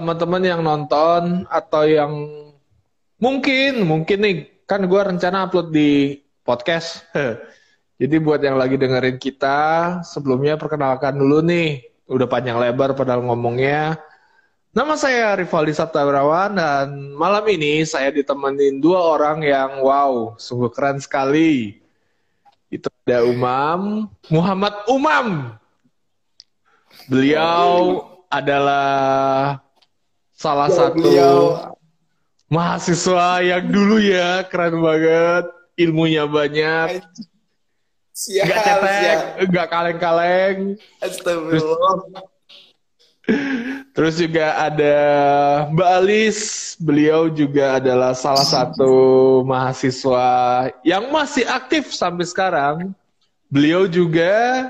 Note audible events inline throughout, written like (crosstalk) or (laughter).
teman-teman yang nonton atau yang mungkin mungkin nih kan gue rencana upload di podcast. Jadi buat yang lagi dengerin kita, sebelumnya perkenalkan dulu nih. Udah panjang lebar padahal ngomongnya. Nama saya Rivaldi Sabtawirawan dan malam ini saya ditemenin dua orang yang wow, sungguh keren sekali. Itu ada Umam, Muhammad Umam. Beliau adalah salah Ya, satu beliau. mahasiswa yang dulu ya, keren banget. Ilmunya banyak, Siap, nggak cetek, siap. kaleng-kaleng. Astagfirullah. Terus juga ada Mbak Alis, beliau juga adalah salah satu mahasiswa yang masih aktif sampai sekarang. Beliau juga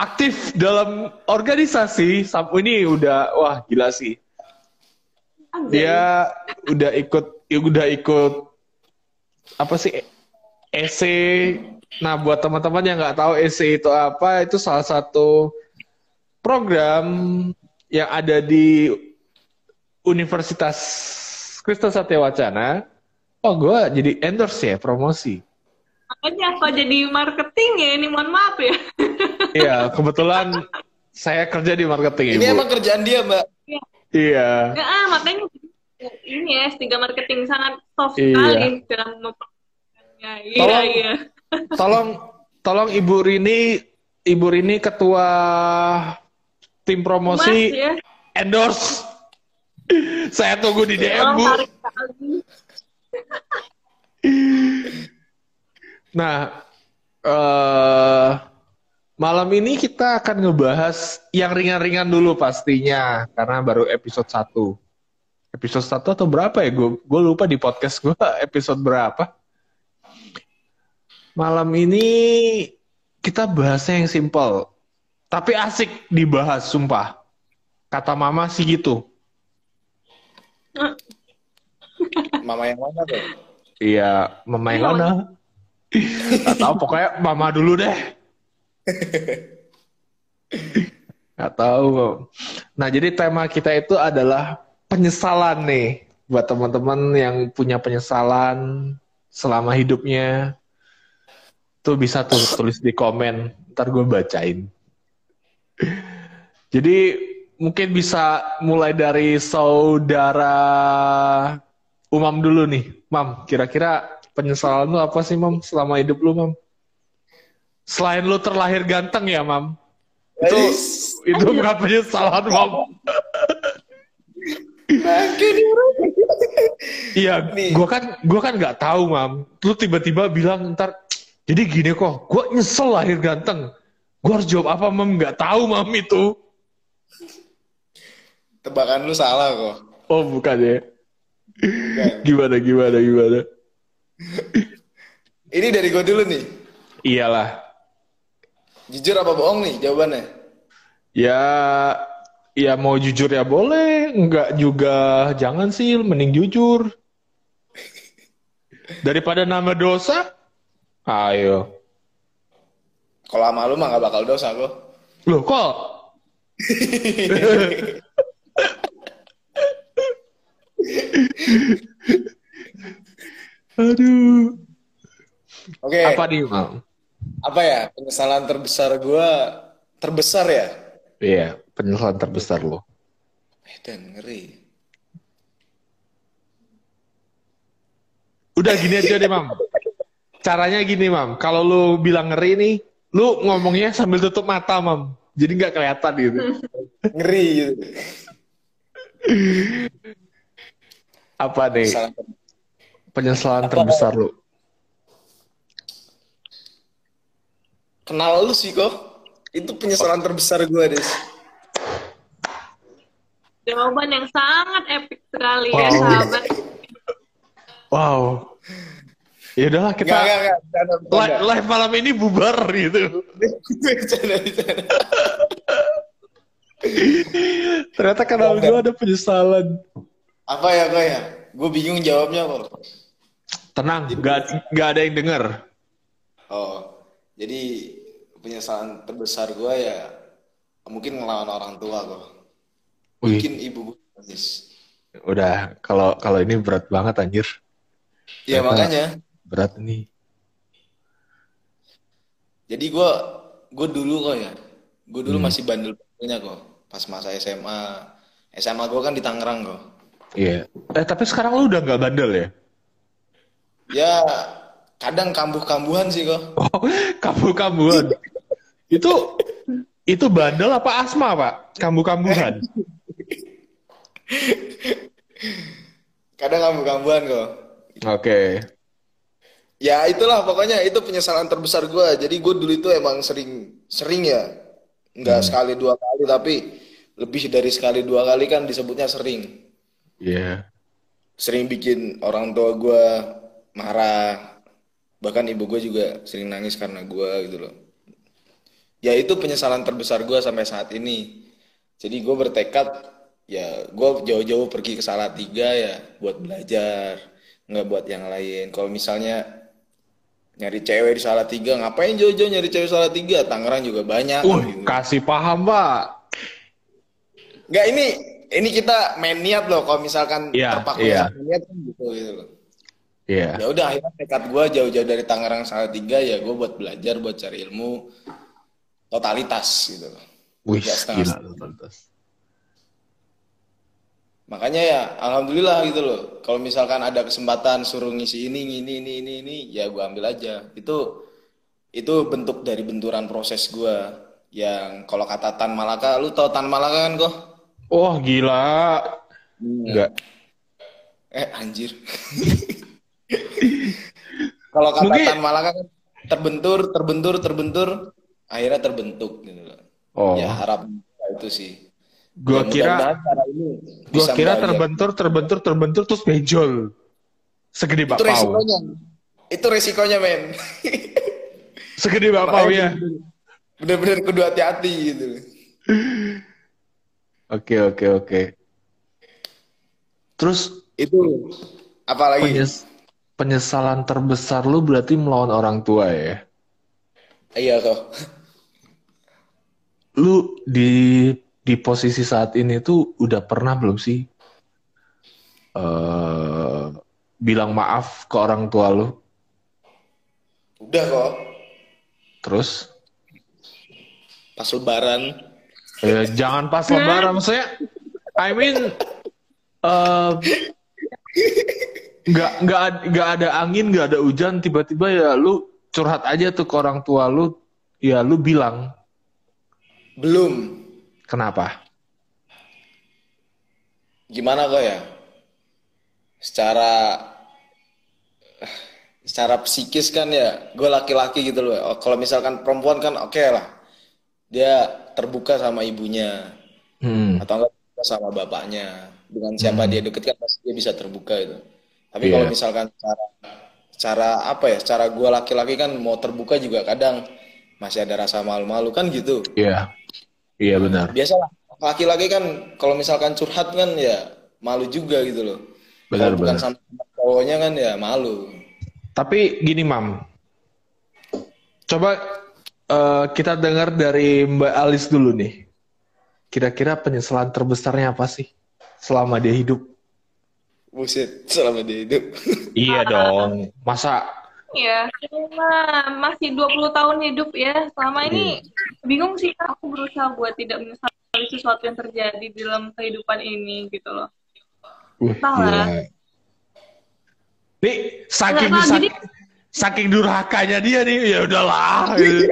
aktif dalam organisasi. Sam- Ini udah wah gila sih. Dia udah ikut udah ikut apa sih EC. Nah, buat teman-teman yang nggak tahu EC itu apa, itu salah satu program yang ada di Universitas Kristen Satya Wacana. Oh, gue jadi endorse ya, promosi. Makanya kok jadi marketing ya ini mohon maaf ya. (laughs) Iya, kebetulan saya kerja di marketing, Ini Ibu. emang kerjaan dia, Mbak. Iya. Nggak, ah, makanya ini ya S3 marketing sangat soft Iya. sekali dalam memperkenalkannya. Iya, Tolong- iya. (laughs) Tolong tolong Ibu Rini, Ibu Rini ketua tim Mas promosi ya. endorse. Saya tunggu di DM, Bu. (laughs) Nah, eh malam ini kita akan ngebahas yang ringan-ringan dulu pastinya, karena baru episode 1. Episode 1 atau berapa ya? Gue lupa di podcast gue (laughs) episode berapa. Malam ini kita bahasnya yang simple. Tapi asik dibahas, sumpah. Kata mama sih gitu. Mama yang mana tuh? Iya, mama yang mana? Gak tahu, pokoknya mama dulu deh. Gak tahu. Nah, jadi tema kita itu adalah penyesalan nih. Buat teman-teman yang punya penyesalan selama hidupnya. Tuh bisa tuh tulis di komen. Ntar gue bacain. Jadi mungkin bisa mulai dari saudara Umam dulu nih. Mam, kira-kira penyesalan lu apa sih, Mam, selama hidup lu, Mam? Selain lu terlahir ganteng ya, Mam? Itu itu nggak penyesalan, Mam. Iya, gua kan gua kan nggak tahu, Mam. Lu tiba-tiba bilang ntar jadi gini kok, gua nyesel lahir ganteng. Gua harus jawab apa, Mam? Nggak tahu, Mam itu. Tebakan lu salah kok. Oh, bukan ya. Bukan. Gimana gimana gimana? Ini dari gue dulu nih. Iyalah. Jujur apa bohong nih jawabannya? Ya, ya mau jujur ya boleh, enggak juga jangan sih, mending jujur. (laughs) Daripada nama dosa, ayo. Kalau sama lu mah gak bakal dosa kok. Loh kok? (laughs) Aduh. Oke, Apa apa, nih, Mam? ya? Penyesalan terbesar gue terbesar ya? Iya, penyesalan terbesar lo. Eh, dan ngeri. Udah gini aja deh, Mam. Caranya gini, Mam. Kalau lu bilang ngeri nih, lu ngomongnya sambil tutup mata, Mam. Jadi nggak kelihatan gitu. (laughs) Ngeri gitu. Apa nih Penyesalan ter- penyesalan terbesar lu? Kenal lu sih kok. Itu penyesalan terbesar gue, Des. Jawaban yang sangat epic sekali ya, Wow. sahabat. Wow. Ya udahlah kita Enggak, enggak, enggak. Bercanda, li- bercanda. live malam ini bubar gitu. Ternyata kanal gue ada penyesalan. Apa ya, apa ya? Gue bingung jawabnya kok. Tenang, gak, gak ada yang denger. Oh, jadi penyesalan terbesar gue ya mungkin ngelawan orang tua kok. Wih. bikin ibu gue nangis. Udah, kalau kalau ini berat banget anjir. Ya Ternyata- makanya. Berat nih. Jadi gue gue dulu kok ya, gue dulu Hmm. masih bandel-bandelnya kok. Pas masa SMA, SMA gue kan di Tangerang kok. Iya. Eh, tapi sekarang lu udah nggak bandel ya? Ya kadang kambuh-kambuhan sih kok. Oh, kambuh-kambuhan. itu itu bandel apa asma, Pak? Kambuh-kambuhan. Kadang kambuh-kambuhan kok. Oke. Ya itulah pokoknya itu penyesalan terbesar gue. Jadi gue dulu itu emang sering sering ya, nggak sekali dua kali tapi lebih dari sekali dua kali kan disebutnya sering. Iya. Sering bikin orang tua gue marah, bahkan ibu gue juga sering nangis karena gue gitu loh. Ya itu penyesalan terbesar gue sampai saat ini. Jadi gue bertekad ya gue jauh-jauh pergi ke Salatiga ya buat belajar, nggak buat yang lain. Kalau misalnya nyari cewek di Salatiga, ngapain jauh-jauh nyari cewek Salatiga? Tangerang juga banyak. Wah, gitu. kasih paham, Pak. Nggak ini ini kita main niat loh. Kalau misalkan Iya, terpaku sama niat kan gitu gitu loh. Iya. Ya udah akhirnya tekad gue jauh-jauh dari Tangerang Salatiga ya gue buat belajar buat cari ilmu totalitas gitu loh. Wih, gila totalitas. Makanya ya alhamdulillah gitu loh. Kalau misalkan ada kesempatan suruh ngisi ini ini ini ini ini ya gue ambil aja. Itu itu bentuk dari benturan proses gue yang kalau kata Tan Malaka, lu tau Tan Malaka kan kok? Wah, gila. Enggak. Eh anjir. (laughs) Kalau kata Mungkin- Tan Malaka kan terbentur, terbentur, terbentur, akhirnya terbentuk gitu loh. Oh, Ya harap itu sih. gua Ya, kira ini gua kira membayar. terbentur, terbentur, terbentur terus benjol. Segede Itu bakpao. resikonya. Itu resikonya men. Segede bakpao ya. Bener-bener kudu hati-hati gitu. Oke, oke, oke. Terus Itu apalagi penyes- penyesalan terbesar lu berarti melawan orang tua ya? iya kok. Lu di di posisi saat ini tuh udah pernah belum sih eh bilang maaf ke orang tua lu? Udah kok. Terus Pas lebaran. ya, jangan pas lebaran maksudnya I mean eh, nggak nggak nggak ada angin nggak ada hujan tiba-tiba ya lu curhat aja tuh ke orang tua lu ya lu bilang Belum. kenapa Gimana kok ya? Secara secara psikis kan ya, gue laki-laki gitu loh. Oh, Kalau misalkan perempuan kan oke lah. Dia terbuka sama ibunya hmm. atau enggak sama bapaknya. Dengan siapa dia deket kan pasti dia bisa terbuka itu. Tapi Iya. kalau misalkan cara cara apa ya? Cara gue laki-laki kan mau terbuka juga kadang masih ada rasa malu-malu kan gitu. iya iya benar Biasalah laki-laki kan kalau misalkan curhat kan ya malu juga gitu loh. Benar, Kalau bukan benar. sama cowoknya kan ya malu. Tapi gini, Mam. Coba eh, kita dengar dari Mbak Alis dulu nih. Kira-kira penyesalan terbesarnya apa sih selama dia hidup? Buset, selama dia hidup. (laughs) Iya dong. Masa Ya, selama masih 20 tahun hidup ya. Selama ini bingung sih aku berusaha buat tidak menyesali sesuatu yang terjadi di dalam kehidupan ini gitu loh. Wih, Salah. gila. Nih, saking sak- jadi- saking durhakanya dia nih, ya udahlah. (laughs) gitu.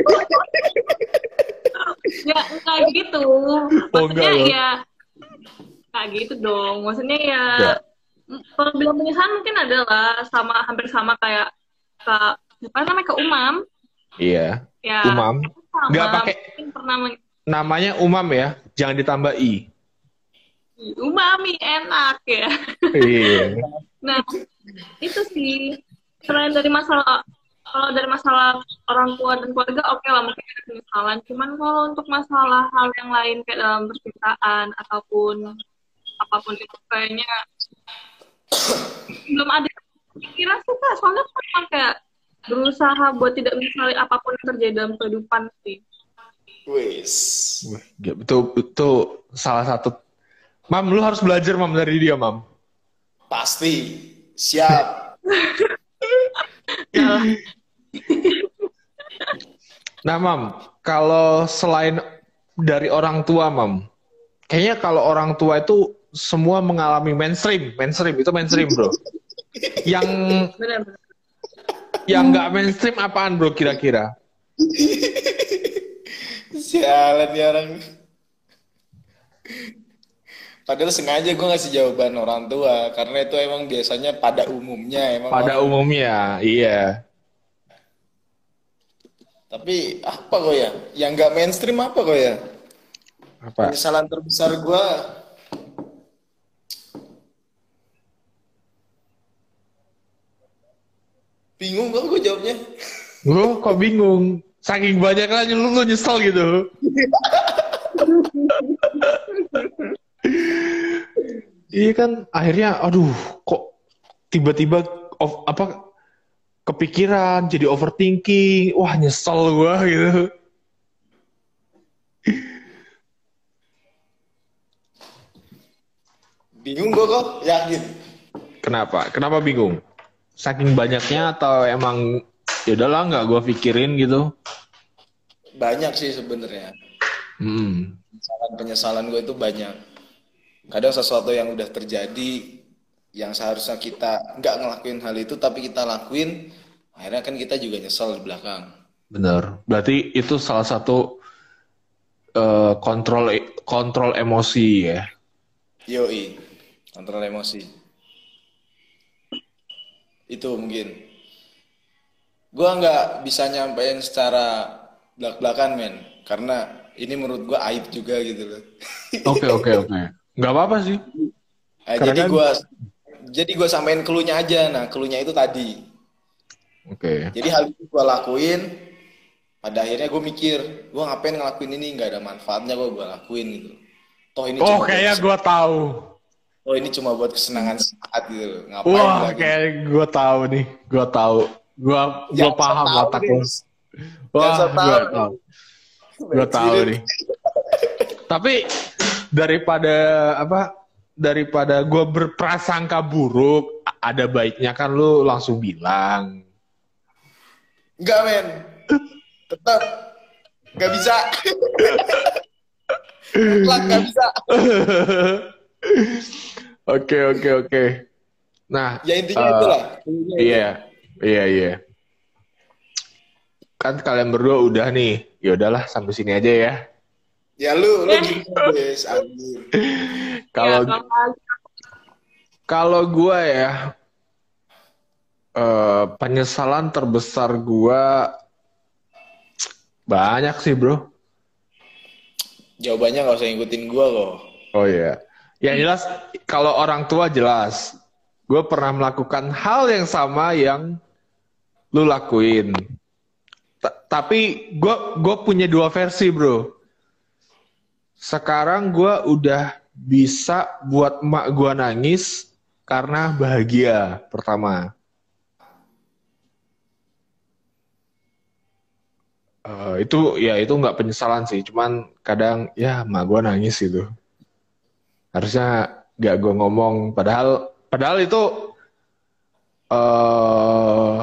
Nggak, nggak gitu. Oh, Maksudnya enggak loh. ya, nggak gitu dong. Maksudnya ya, Enggak. Kalau bilang penyesalan mungkin adalah sama hampir sama kayak kak siapa namanya ke Umam. Iya. Ya, Umam. Nggak pakai pernah namanya Umam ya, jangan ditambah i. umami enak ya. Iya. (laughs) Nah, itu sih selain dari masalah kalau dari masalah orang tua dan keluarga oke lah mungkin ada penyesalan. Cuman kalau untuk masalah hal yang lain kayak dalam percintaan ataupun apa pun itu kayaknya belum ada pikiran sih kak. Soalnya aku emang kayak berusaha buat tidak menyesali apa pun yang terjadi dalam kehidupan sih. Gila, itu itu salah satu Mam, lu harus belajar mam dari dia, mam. Pasti. Siap. (laughs) Nah, mam, kalau selain dari orang tua, mam, kayaknya kalau orang tua itu semua mengalami mainstream, mainstream itu mainstream, bro. Yang yang nggak mainstream apaan, bro? Kira-kira? Sialan ya orang. Padahal sengaja gue ngasih jawaban orang tua karena itu emang biasanya pada umumnya emang Pada orang- umumnya, iya. Tapi apa kok ya? Yang nggak mainstream apa kok ya? Apa? Penyesalan terbesar gue bingung kok gue jawabnya. Lu kok bingung? Saking banyak aja lu, lu nyesel gitu. iya kan akhirnya aduh kok tiba-tiba of, apa kepikiran jadi overthinking. Wah, nyesel gua gitu. Bingung gue kok, yakin. Kenapa? Kenapa bingung? Saking banyaknya atau emang ya udahlah nggak gua pikirin gitu. Banyak sih sebenarnya. Hmm. penyesalan-penyesalan gue itu banyak. Kadang sesuatu yang udah terjadi, yang seharusnya kita nggak ngelakuin hal itu, tapi kita lakuin, akhirnya kan kita juga nyesel di belakang. Bener. Berarti itu salah satu eh, kontrol kontrol emosi ya. Yoi, kontrol emosi. Itu mungkin. Gua nggak bisa nyampein secara belak-belakan, men. Karena ini menurut gua aib juga gitu loh. (laughs) Oke oke oke. Nggak apa-apa sih. Nah, Karena jadi kan- gua jadi gua sampein keluhnya aja. Nah, keluhnya itu tadi. Oke. Jadi hal itu gue lakuin, pada akhirnya gue mikir, gue ngapain ngelakuin ini nggak ada manfaatnya gue gue lakuin gitu. Toh ini Oh kayaknya gue tahu. Toh ini cuma buat kesenangan saat gitu. loh. Ngapain Wah lagi? kayak gue tahu nih. Gue tahu. Gue gue paham otak lo. Wah gue tahu. Gue tahu nih. Tapi daripada apa? Daripada gue berprasangka buruk, ada baiknya kan lu langsung bilang. Enggak men, tetap nggak bisa. (laughs) Mutlak nggak bisa. (laughs) (laughs) Oke oke oke. Nah, Ya intinya eh, itulah. Iya, iya, iya. Kan kalian berdua udah nih. Ya udahlah sampai sini aja ya. Ya lu, lu gimana guys, anjir. (laughs) Kalau Ya, kalau kalau gua ya eh, penyesalan terbesar gua banyak sih, Bro. Jawabannya nggak usah ngikutin gua kok. Oh iya. Ya jelas kalau orang tua jelas. Gue pernah melakukan hal yang sama yang lu lakuin. Ta- tapi gue gue punya dua versi, Bro. Sekarang gue udah bisa buat emak gue nangis karena bahagia pertama. Eh, itu ya itu nggak penyesalan sih, cuman kadang ya emak gue nangis gitu harusnya gak gue ngomong. Padahal padahal itu eh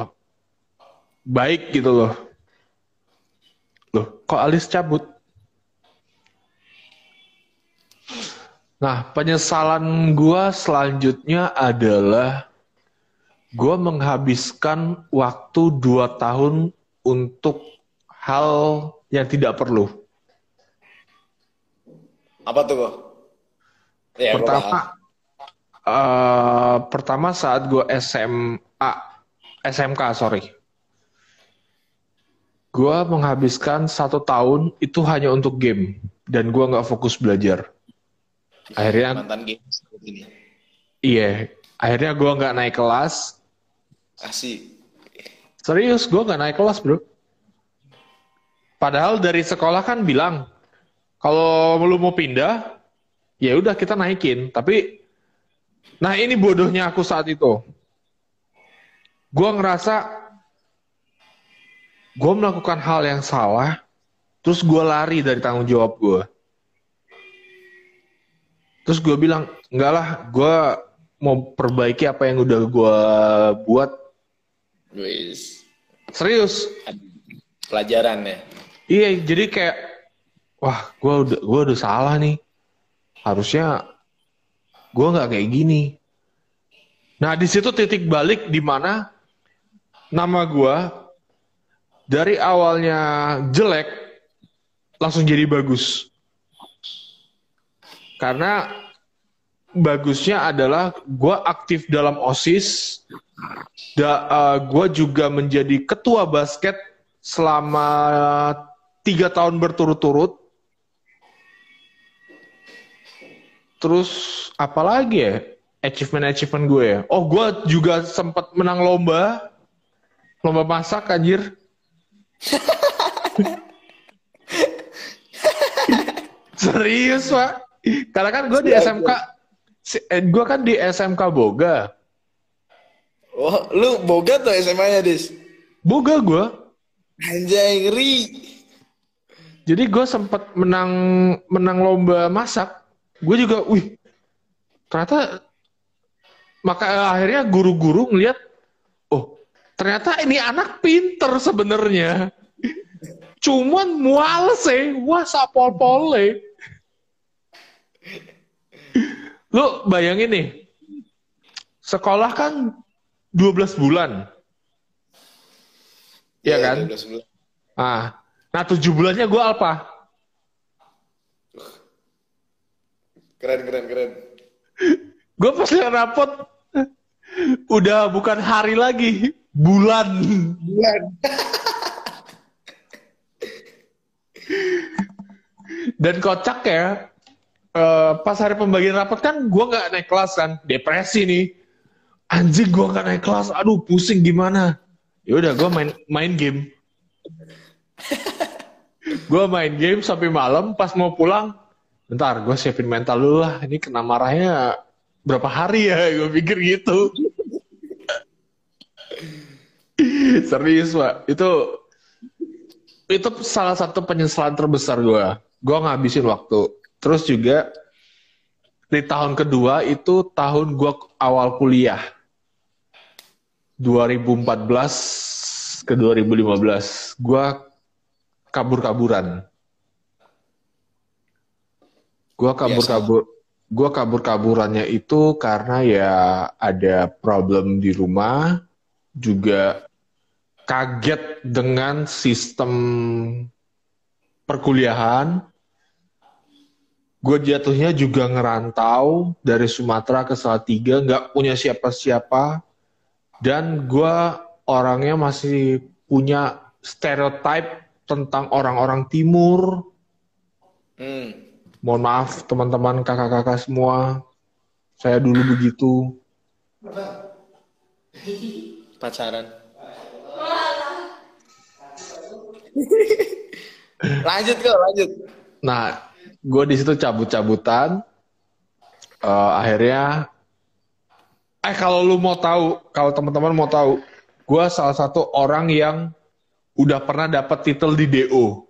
baik gitu loh. Loh kok alis cabut? Nah penyesalan gue selanjutnya adalah gue menghabiskan waktu dua tahun untuk hal yang tidak perlu. Apa tuh? Ya, pertama eh, pertama saat gue SMA SMK sorry. Gue menghabiskan satu tahun itu hanya untuk game. Dan gue nggak fokus belajar. Akhirnya mantan seperti ini. iya. Akhirnya gue nggak naik kelas. Asik. serius gue nggak naik kelas bro. Padahal dari sekolah kan bilang kalau lu mau pindah ya udah kita naikin. Tapi nah ini bodohnya aku saat itu. Gue ngerasa gue melakukan hal yang salah terus gue lari dari tanggung jawab gue terus gue bilang enggak lah gue mau perbaiki apa yang udah gue buat. Wis. serius. Pelajaran ya. iya jadi kayak wah gue udah gue udah salah nih harusnya gue nggak kayak gini. Nah di situ titik balik di mana nama gue dari awalnya jelek langsung jadi bagus. Karena bagusnya adalah gue aktif dalam osis da, gue juga menjadi ketua basket selama tiga tahun berturut-turut terus apalagi ya? Achievement achievement gue ya? Oh gue juga sempat menang lomba. Lomba masak anjir. (laughs) Serius pak? Karena kan gue di SMK eh, gue kan di SMK Boga. Oh, lu boga tuh SMA-nya, Dis? Boga gue. Anjay, ngeri. jadi gue sempat menang menang lomba masak gue juga wih ternyata maka akhirnya guru-guru ngeliat oh ternyata ini anak pinter sebenarnya cuman mual sih wah sapol pole lu bayangin nih sekolah kan 12 bulan Iya kan? 12 bulan. Ah, nah tujuh bulannya gue alpa. Keren, keren, keren. Gue pas liat rapot, udah bukan hari lagi, bulan. Bulan. Dan kocak ya, eh, pas hari pembagian rapot kan gue nggak naik kelas kan, depresi nih. Anjing gue nggak naik kelas, aduh pusing gimana. Ya udah gue main main game. (laughs) gue main game sampai malam, pas mau pulang, bentar gue siapin mental dulu lah. Ini kena marahnya berapa hari ya? (laughs) Gue pikir gitu. (laughs) Serius pak, itu itu salah satu penyesalan terbesar gue. Gue ngabisin waktu. Terus juga di tahun kedua itu tahun gue awal kuliah. 2014 ke 2015. Gue kabur-kaburan. Gue kabur-kabur. Gue kabur-kaburannya itu karena ya ada problem di rumah, juga kaget dengan sistem perkuliahan. Gue jatuhnya juga ngerantau dari Sumatera ke Salatiga, nggak punya siapa-siapa. Dan gue orangnya masih punya stereotype tentang orang-orang timur. Hmm. Mohon maaf teman-teman kakak-kakak semua. Saya dulu begitu. Pacaran. (laughs) lanjut kok, lanjut. Nah, gue di situ cabut-cabutan. Eh, akhirnya, eh kalau lu mau tahu, kalau teman-teman mau tahu, gue salah satu orang yang udah pernah dapat titel di DO.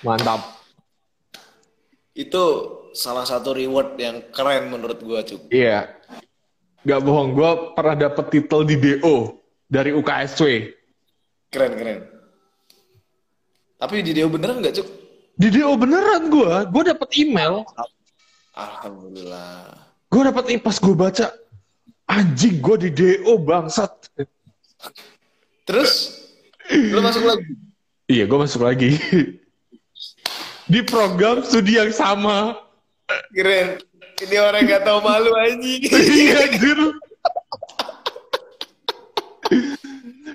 Mantap. Itu salah satu reward yang keren menurut gua, Cuk. Iya. Gak bohong, gue pernah dapat titel di DO dari UKSW. Keren, keren. Tapi di Deo beneran nggak, Cuk? Di DO beneran gue, gue dapat email. Alhamdulillah. Gue dapat pas gue baca, anjing gue di DO bangsat. Terus lu masuk lagi. Iya, gue masuk lagi. (laughs) di program studi yang sama. Keren. Ini orang nggak tahu malu anjing. Iya, anjir.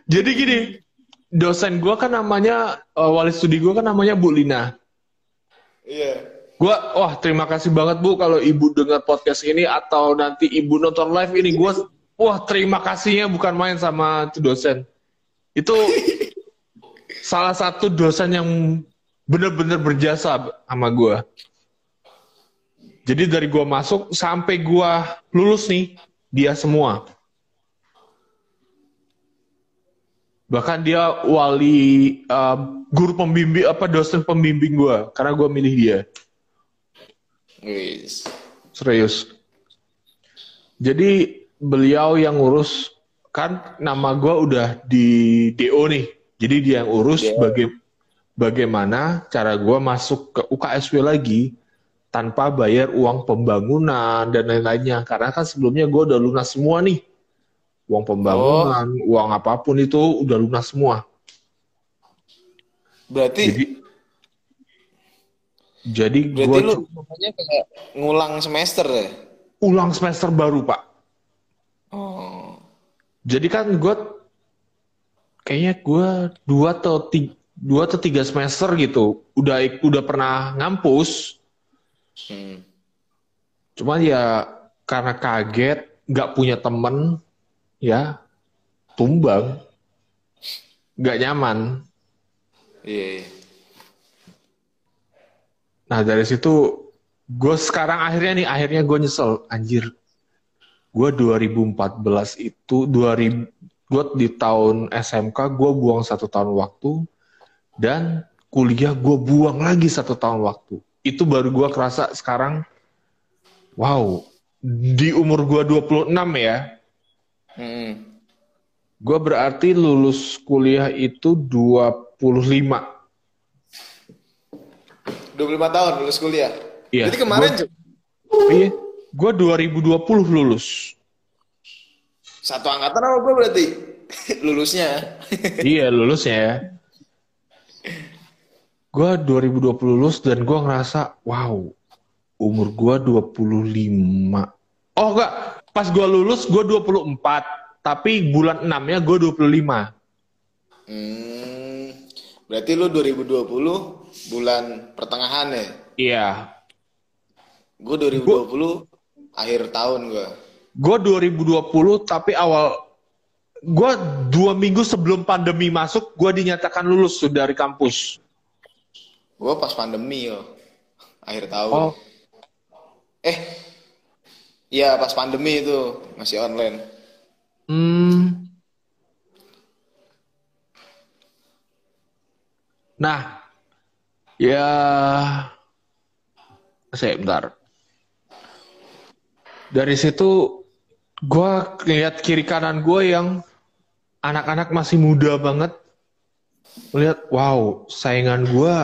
Jadi gini, dosen gue kan namanya, eh, wali studi gue kan namanya Bu Lina. Iya. Gua, wah terima kasih banget Bu kalau Ibu dengar podcast ini atau nanti Ibu nonton live ini. Gua, wah terima kasihnya bukan main sama itu dosen. Itu (laughs) salah satu dosen yang bener-bener berjasa sama gua. Jadi dari gua masuk sampai gua lulus nih, dia semua. Bahkan dia wali uh, guru pembimbing apa dosen pembimbing gua karena gua milih dia. Wis. Serius. Jadi beliau yang ngurus kan nama gue udah di DO nih. Jadi dia yang urus DO. baga- bagaimana cara gue masuk ke UKSW lagi tanpa bayar uang pembangunan dan lain-lainnya. Karena kan sebelumnya gue udah lunas semua nih. Uang pembangunan, uang apa pun itu udah lunas semua. Berarti Jadi jadi berarti gue lu namanya kayak ngulang semester ya? ulang semester baru pak. Oh. Jadi kan gue kayaknya gue dua atau tiga, dua atau tiga semester gitu udah udah pernah ngampus. Hmm. Cuman ya karena kaget nggak punya temen ya tumbang nggak nyaman. Iya, iya. Nah dari situ gue sekarang akhirnya nih akhirnya gue nyesel anjir. Gue 2014 itu 2000 gue di tahun SMK gue buang satu tahun waktu dan kuliah gue buang lagi satu tahun waktu. Itu baru gue kerasa sekarang wow di umur gue 26 ya Hmm. gue berarti lulus kuliah itu 25 25 tahun lulus kuliah. Iya. Jadi kemarin Gua- iya gue 2020 lulus satu angkatan apa gue berarti (laughs) lulusnya? iya lulusnya ya. Gue 2020 lulus dan gue ngerasa, wow, umur gue 25. Oh enggak, pas gue lulus gue 24. Tapi bulan 6-nya gue 25. Hmm. Berarti lu 2020 bulan pertengahan ya? Iya. Gue 2020 akhir tahun gue. Gue 2020 tapi awal, gue dua minggu sebelum pandemi masuk, gue dinyatakan lulus dari kampus. Gue pas pandemi yo. (laughs) Akhir tahun. Oh, Eh. Iya pas pandemi itu masih online. Hmm. Nah, ya, saya bentar. Dari situ, gue lihat kiri kanan gue yang anak-anak masih muda banget. Lihat, wow, saingan gue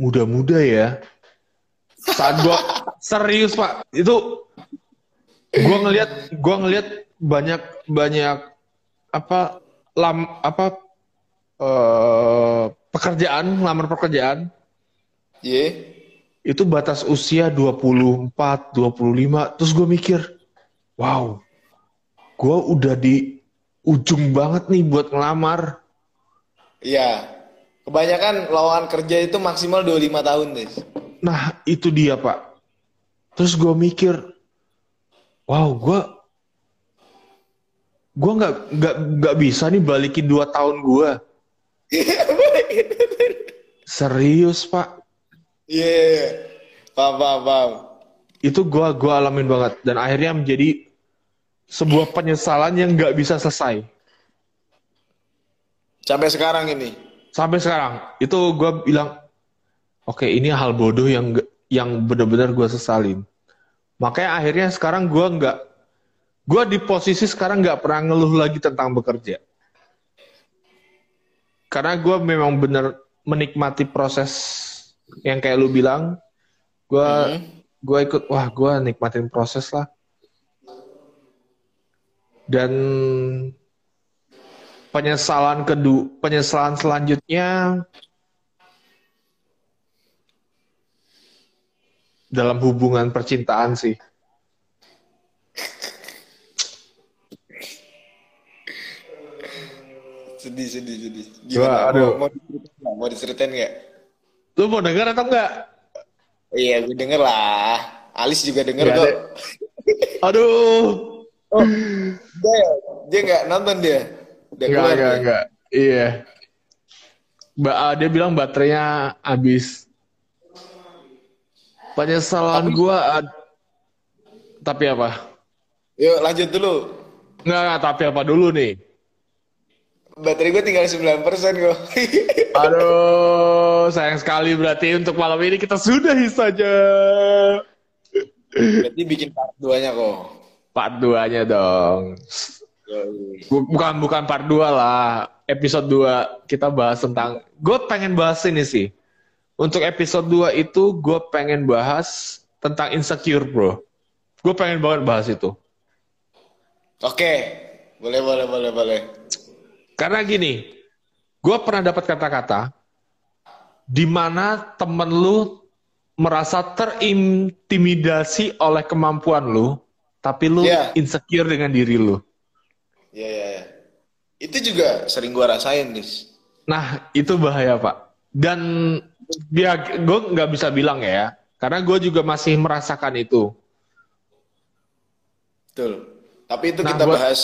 muda-muda ya. Saat gue (laughs) serius pak, itu gue ngelihat, gue ngelihat banyak banyak apa lam apa eh, pekerjaan, lamar pekerjaan Iya. itu batas usia 24, 25. Terus gue mikir, wow, gue udah di ujung banget nih buat ngelamar. Iya. Kebanyakan lowongan kerja itu maksimal 25 tahun, Des. Nah, itu dia, Pak. Terus gue mikir, wow, gue gue nggak nggak nggak bisa nih balikin dua tahun gue. (laughs) Serius, Pak. Iya, iya, iya. Paham, paham, paham. Itu gue gua alamin banget dan akhirnya menjadi sebuah penyesalan yang nggak bisa selesai. Sampai sekarang ini. Sampai sekarang itu gue bilang, oke ini hal bodoh yang yang benar-benar gue sesalin. Makanya akhirnya sekarang gue nggak, gue di posisi sekarang nggak pernah ngeluh lagi tentang bekerja. Karena gue memang benar menikmati proses yang kayak lu bilang, gue Hmm. gue ikut, wah gue nikmatin proses lah. Dan penyesalan kedua, penyesalan selanjutnya dalam hubungan percintaan sih. Sedih, sedih, sedih. Wah, Gimana? aduh. Mau, mau diceritain nggak? Mau diceritain nggak? Lu mau denger atau enggak? Iya, gue denger lah. Alis juga denger Nggak kok. ada. Aduh. Oh, dia, dia nggak nonton dia. Enggak, enggak, dia. enggak. Iya. Mbak ah, dia bilang baterainya habis. Penyesalan Tapi- gua ad- tapi apa? Yuk lanjut dulu. Enggak, enggak, tapi apa dulu nih? Baterai gue tinggal 9% kok. (laughs) Aduh, sayang sekali berarti untuk malam ini kita sudahi saja. Berarti bikin part 2-nya kok. Part 2-nya dong. Bukan bukan part 2 lah. Episode 2 kita bahas tentang gue pengen bahas ini sih. Untuk episode 2 itu gue pengen bahas tentang insecure, Bro. Gue pengen banget bahas itu. Oke. Boleh boleh boleh boleh. Karena gini, gue pernah dapat kata-kata di mana temen lu merasa terintimidasi oleh kemampuan lu, tapi lu Iya. insecure dengan diri lu. Iya iya iya. Itu juga sering gua rasain, Dis. Nah, itu bahaya, Pak. Dan ya, gue nggak bisa bilang ya, karena gue juga masih merasakan itu. Betul. Tapi itu Nah, kita buat- bahas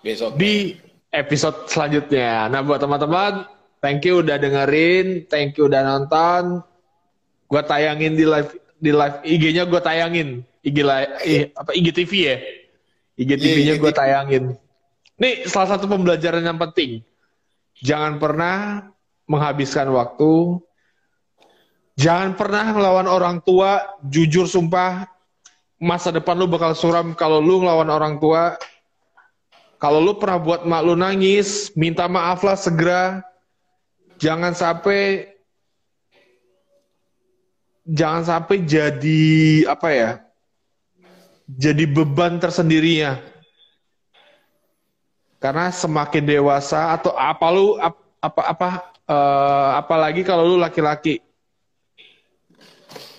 besok. Di episode selanjutnya. Nah, buat teman-teman, thank you udah dengerin, thank you udah nonton. Gue tayangin di live di live IG-nya gue tayangin. IG li- ih, apa IGTV ya? IGTV-nya Iya, gue tayangin. Nih salah satu pembelajaran yang penting. Jangan pernah menghabiskan waktu. Jangan pernah ngelawan orang tua. Jujur sumpah, masa depan lu bakal suram kalau lu ngelawan orang tua. Kalau lu pernah buat mak lu nangis, minta maaf lah segera. Jangan sampai jangan sampai jadi apa ya? Jadi beban tersendirinya. Karena semakin dewasa atau apa lu ap- apa apa eh, apalagi kalau lu laki-laki.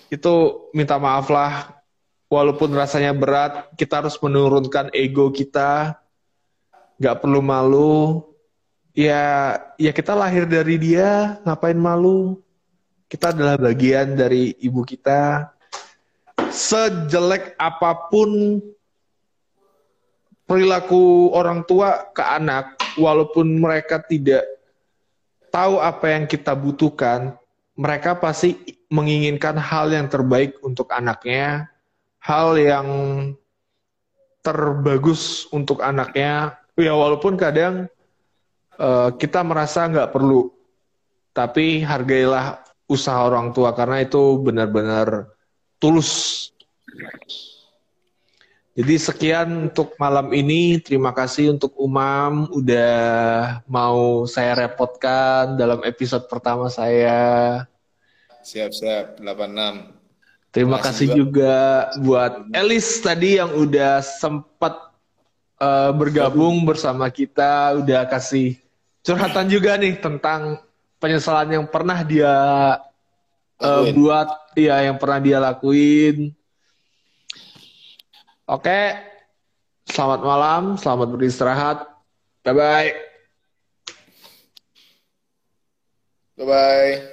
Itu minta maaf lah. Walaupun rasanya berat kita harus menurunkan ego kita. Nggak perlu malu. Ya ya kita lahir dari dia ngapain malu? Kita adalah bagian dari ibu kita. Sejelek apa pun perilaku orang tua ke anak walaupun mereka tidak tahu apa yang kita butuhkan mereka pasti menginginkan hal yang terbaik untuk anaknya hal yang terbagus untuk anaknya. Ya walaupun kadang eh, kita merasa nggak perlu tapi hargailah usaha orang tua karena itu benar-benar tulus jadi sekian untuk malam ini terima kasih untuk Umam udah mau saya repotkan dalam episode pertama saya Siap-siap 86. Terima Makasih kasih juga buat Elis tadi yang udah sempat eh, bergabung bersama kita, udah kasih curhatan juga nih tentang penyesalan yang pernah dia Lakuin. buat, ya yang pernah dia lakuin. Oke, selamat malam, selamat beristirahat, bye bye. Bye-bye.